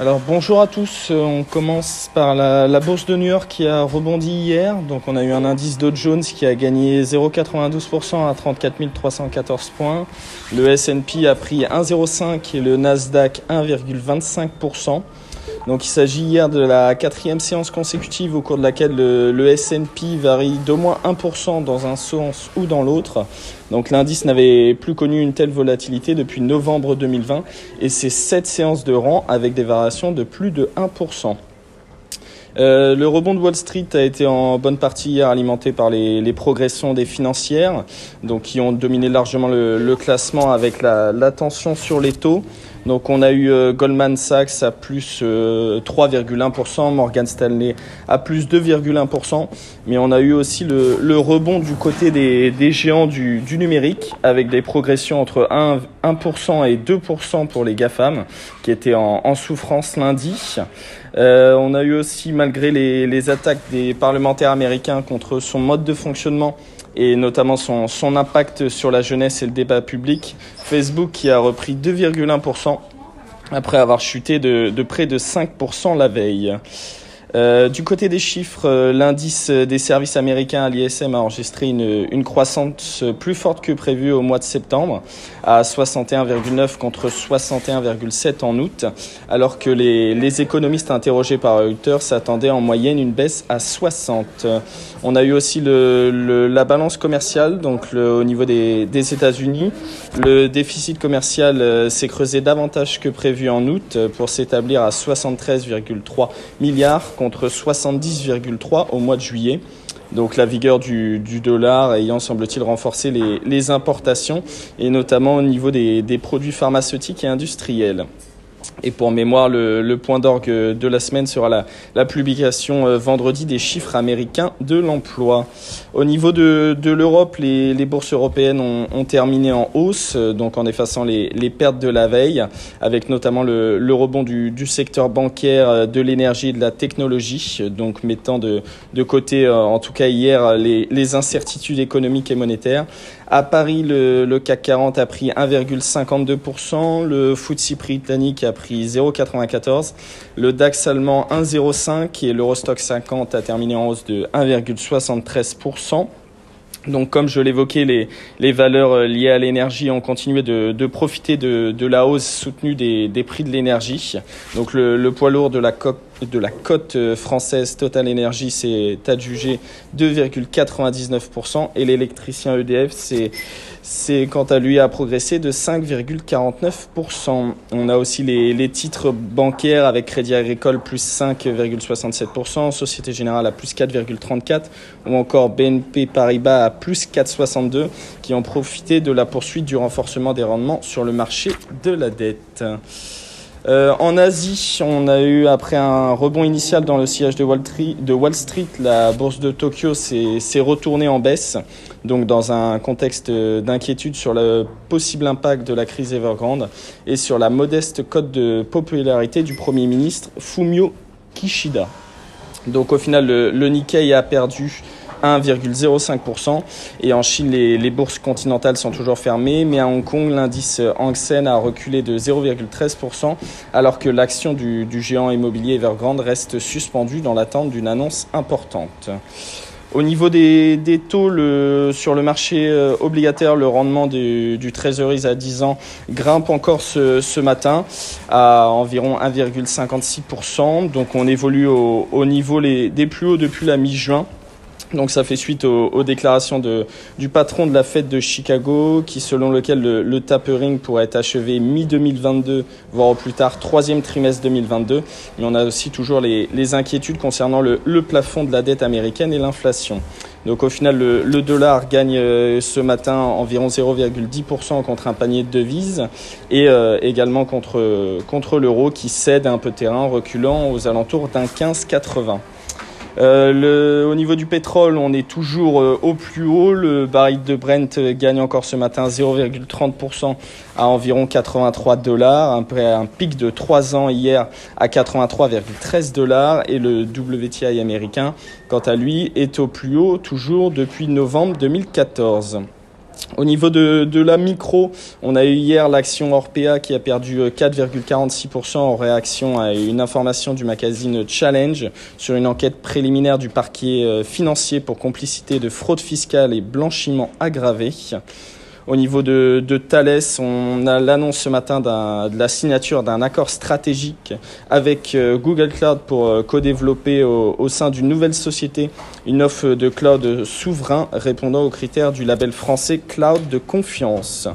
Alors bonjour à tous, on commence par la, la, bourse de New York qui a rebondi hier. Donc on a eu un indice Dow Jones qui a gagné 0,92% à 34 314 points. Le S&P a pris 1,05 et le Nasdaq 1,25%. Donc il s'agit hier de la quatrième séance consécutive au cours de laquelle le, S&P varie d'au moins 1% dans un sens ou dans l'autre. Donc l'indice n'avait plus connu une telle volatilité depuis novembre 2020 et c'est 7 séances de rang avec des variations de plus de 1%. Euh, le rebond de Wall Street a été en bonne partie alimenté par les, progressions des financières, donc qui ont dominé largement le, le classement avec la, la, tension sur les taux. Donc on a eu euh, Goldman Sachs à plus euh, 3,1%, Morgan Stanley à plus 2,1%, mais on a eu aussi le, rebond du côté des, géants du, numérique avec des progressions entre 1, 1% et 2% pour les GAFAM qui étaient en, souffrance lundi. Euh, on a eu aussi, malgré les, attaques des parlementaires américains contre son mode de fonctionnement et notamment son, impact sur la jeunesse et le débat public, Facebook qui a repris 2,1% après avoir chuté de près de 5% la veille. Euh, du côté des chiffres, euh, l'indice des services américains à l'ISM a enregistré une, croissance plus forte que prévu au mois de septembre, à 61,9 contre 61,7 en août, alors que les, économistes interrogés par Reuters s'attendaient en moyenne une baisse à 60. On a eu aussi la balance commerciale, donc le, au niveau des, des États-Unis. Le déficit commercial euh, s'est creusé davantage que prévu en août pour s'établir à 73,3 milliards contre 70,3 au mois de juillet. Donc la vigueur du, dollar ayant semble-t-il renforcé les, importations et notamment au niveau des produits pharmaceutiques et industriels. Et pour mémoire, le, point d'orgue de la semaine sera la, publication euh, vendredi des chiffres américains de l'emploi. Au niveau de, l'Europe, les, bourses européennes ont, terminé en hausse, euh, donc en effaçant les, pertes de la veille, avec notamment le, rebond du, secteur bancaire, euh, de l'énergie et de la technologie, donc mettant de, côté, en tout cas hier, les incertitudes économiques et monétaires. À Paris, le, CAC 40 a pris 1,52%, le FTSE britannique a pris 0,94%, le DAX allemand 1,05% et l'Eurostock 50 a terminé en hausse de 1,73%. Donc, comme je l'évoquais, les, les valeurs liées à l'énergie ont continué de, de profiter de, de, la hausse soutenue des, des prix de l'énergie. Donc, le, le, poids lourd de la, cote, de la cote française Total Energy s'est adjugé 2,99% et l'électricien EDF c'est quant à lui a progressé de 5,49%. On a aussi les, les, titres bancaires avec Crédit Agricole plus 5,67%, Société Générale à plus 4,34% ou encore BNP Paribas à plus 4,62% qui ont profité de la poursuite du renforcement des rendements sur le marché de la dette. Euh, en Asie, on a eu, après un rebond initial dans le sillage de Wall, Street, la bourse de Tokyo s'est retournée en baisse, donc dans un contexte d'inquiétude sur le possible impact de la crise Evergrande et sur la modeste cote de popularité du Premier ministre Fumio Kishida. Donc au final, le, le Nikkei a perdu 1,05%. Et en Chine, les, bourses continentales sont toujours fermées, mais à Hong Kong, l'indice Hang Seng a reculé de 0,13%, alors que l'action du, géant immobilier Evergrande reste suspendue dans l'attente d'une annonce importante. Au niveau des, taux, sur le marché euh, obligataire, le rendement du, du à 10 ans grimpe encore ce, matin à environ 1,56%. Donc on évolue au, au niveau des plus hauts depuis la mi-juin. Donc ça fait suite aux, déclarations du patron de la fête de Chicago, qui selon lequel le, tapering pourrait être achevé mi-2022, voire au plus tard troisième trimestre 2022. Mais on a aussi toujours les, inquiétudes concernant le, plafond de la dette américaine et l'inflation. Donc au final, le, dollar gagne euh, ce matin environ 0,10% contre un panier de devises et euh, également contre, l'euro qui cède un peu terrain, reculant aux alentours d'un 15,80. Euh, au niveau du pétrole, on est toujours euh, au plus haut. Le baril de Brent gagne encore ce matin 0,30% à environ 83 dollars, après un pic de 3 ans hier à 83,13 dollars. Et le WTI américain, quant à lui, est au plus haut toujours depuis novembre 2014. Au niveau de, de, la micro, on a eu hier l'action Orpea qui a perdu 4,46% en réaction à une information du magazine Challenge sur une enquête préliminaire du parquet financier pour complicité de fraude fiscale et blanchiment aggravé. Au niveau de, de Thales, on a l'annonce ce matin de la signature d'un accord stratégique avec euh, Google Cloud pour euh, co-développer au, au, sein d'une nouvelle société une offre de cloud souverain répondant aux critères du label français Cloud de confiance.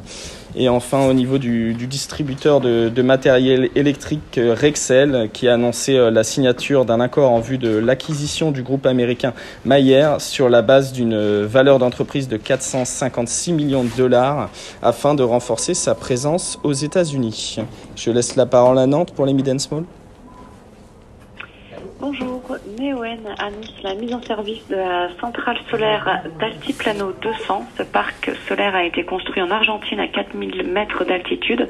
Et enfin, au niveau du, distributeur de, matériel électrique euh, Rexel, qui a annoncé euh, la signature d'un accord en vue de l'acquisition du groupe américain Mayer sur la base d'une euh, valeur d'entreprise de 456 millions de dollars afin de renforcer sa présence aux États-Unis. Je laisse la parole à Nantes pour les Mid Small. Bonjour, Neoen annonce la mise en service de la centrale solaire d'Altiplano 200. Ce parc solaire a été construit en Argentine à 4000 mètres d'altitude.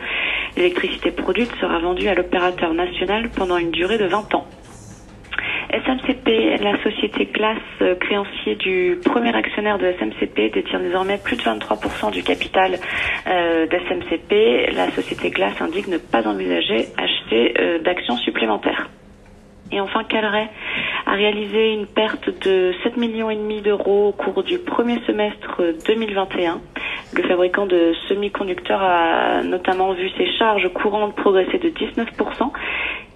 L'électricité produite sera vendue à l'opérateur national pendant une durée de 20 ans. SMCP, la société Glace, créancier du premier actionnaire de SMCP, détient désormais plus de 23% du capital euh, d'SMCP. La société Glace indique ne pas envisager acheter euh, d'actions supplémentaires. Et enfin, Calray a réalisé une perte de 7 millions et demi d'euros au cours du premier semestre 2021. Le fabricant de semi-conducteurs a notamment vu ses charges courantes progresser de 19%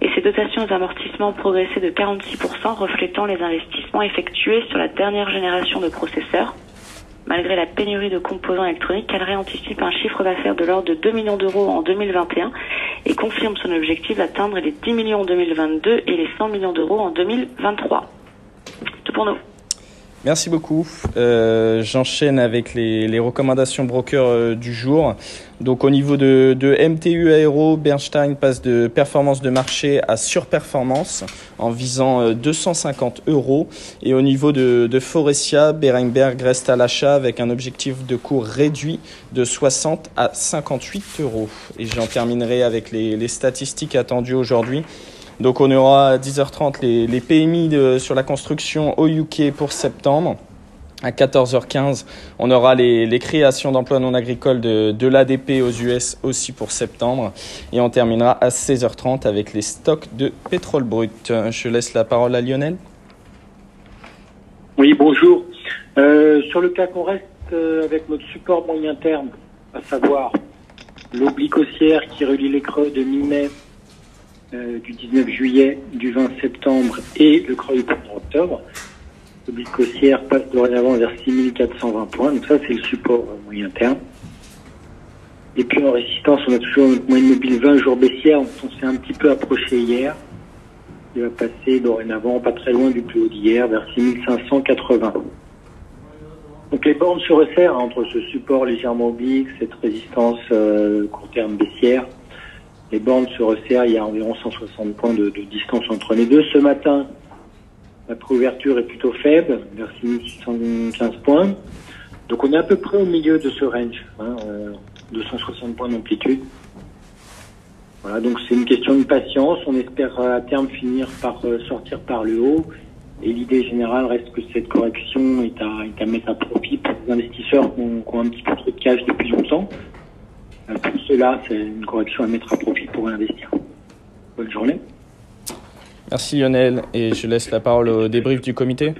et ses dotations aux amortissements progresser de 46%, reflétant les investissements effectués sur la dernière génération de processeurs. Malgré la pénurie de composants électroniques, Calray anticipe un chiffre d'affaires de l'ordre de 2 millions d'euros en 2021 et confirme son objectif d'atteindre les 10 millions en 2022 et les 100 millions d'euros en 2023. Tout pour nous. Merci beaucoup. Euh, J'enchaîne avec les, les, recommandations broker euh, du jour. Donc au niveau de, de, MTU Aero, Bernstein passe de performance de marché à surperformance en visant euh, 250 euros. Et au niveau de, de Forestia, Berenberg reste à l'achat avec un objectif de cours réduit de 60 à 58 euros. Et j'en terminerai avec les, les statistiques attendues aujourd'hui. Donc on aura à 10h30 les, les PMI sur la construction au UK pour septembre. À 14h15, on aura les, les créations d'emplois non agricoles de, de l'ADP aux US aussi pour septembre. Et on terminera à 16h30 avec les stocks de pétrole brut. Je laisse la parole à Lionel. Oui, bonjour. Euh, sur le cas qu'on reste euh, avec notre support moyen terme, à savoir l'oblique haussière qui relie les creux de mi-mai euh, du 19 juillet, du 20 septembre et le creux du 1er octobre. L'oblique haussière passe dorénavant vers 6420 points, donc ça c'est le support euh, moyen terme. Et puis en résistance, on a toujours notre moyenne mobile 20 jours baissière, on s'est un petit peu approché hier. Il va passer dorénavant pas très loin du plus haut d'hier, vers 6580. Donc les bornes se resserrent entre ce support légèrement oblique, cette résistance euh, court terme baissière les bornes se resserrent, il y a environ 160 points de, distance entre les deux. Ce matin, la préouverture est plutôt faible, vers 6615 points. Donc on est à peu près au milieu de ce range, hein, euh, 260 points d'amplitude. Voilà, donc c'est une question de patience. On espère à terme finir par euh, sortir par le haut. Et l'idée générale reste que cette correction est à, est à mettre à profit pour les investisseurs qui ont, qui ont un petit peu trop de cash depuis longtemps. Pour cela, c'est une correction à mettre à profit pour investir. Bonne journée. Merci Lionel et je laisse la parole au débrief du comité.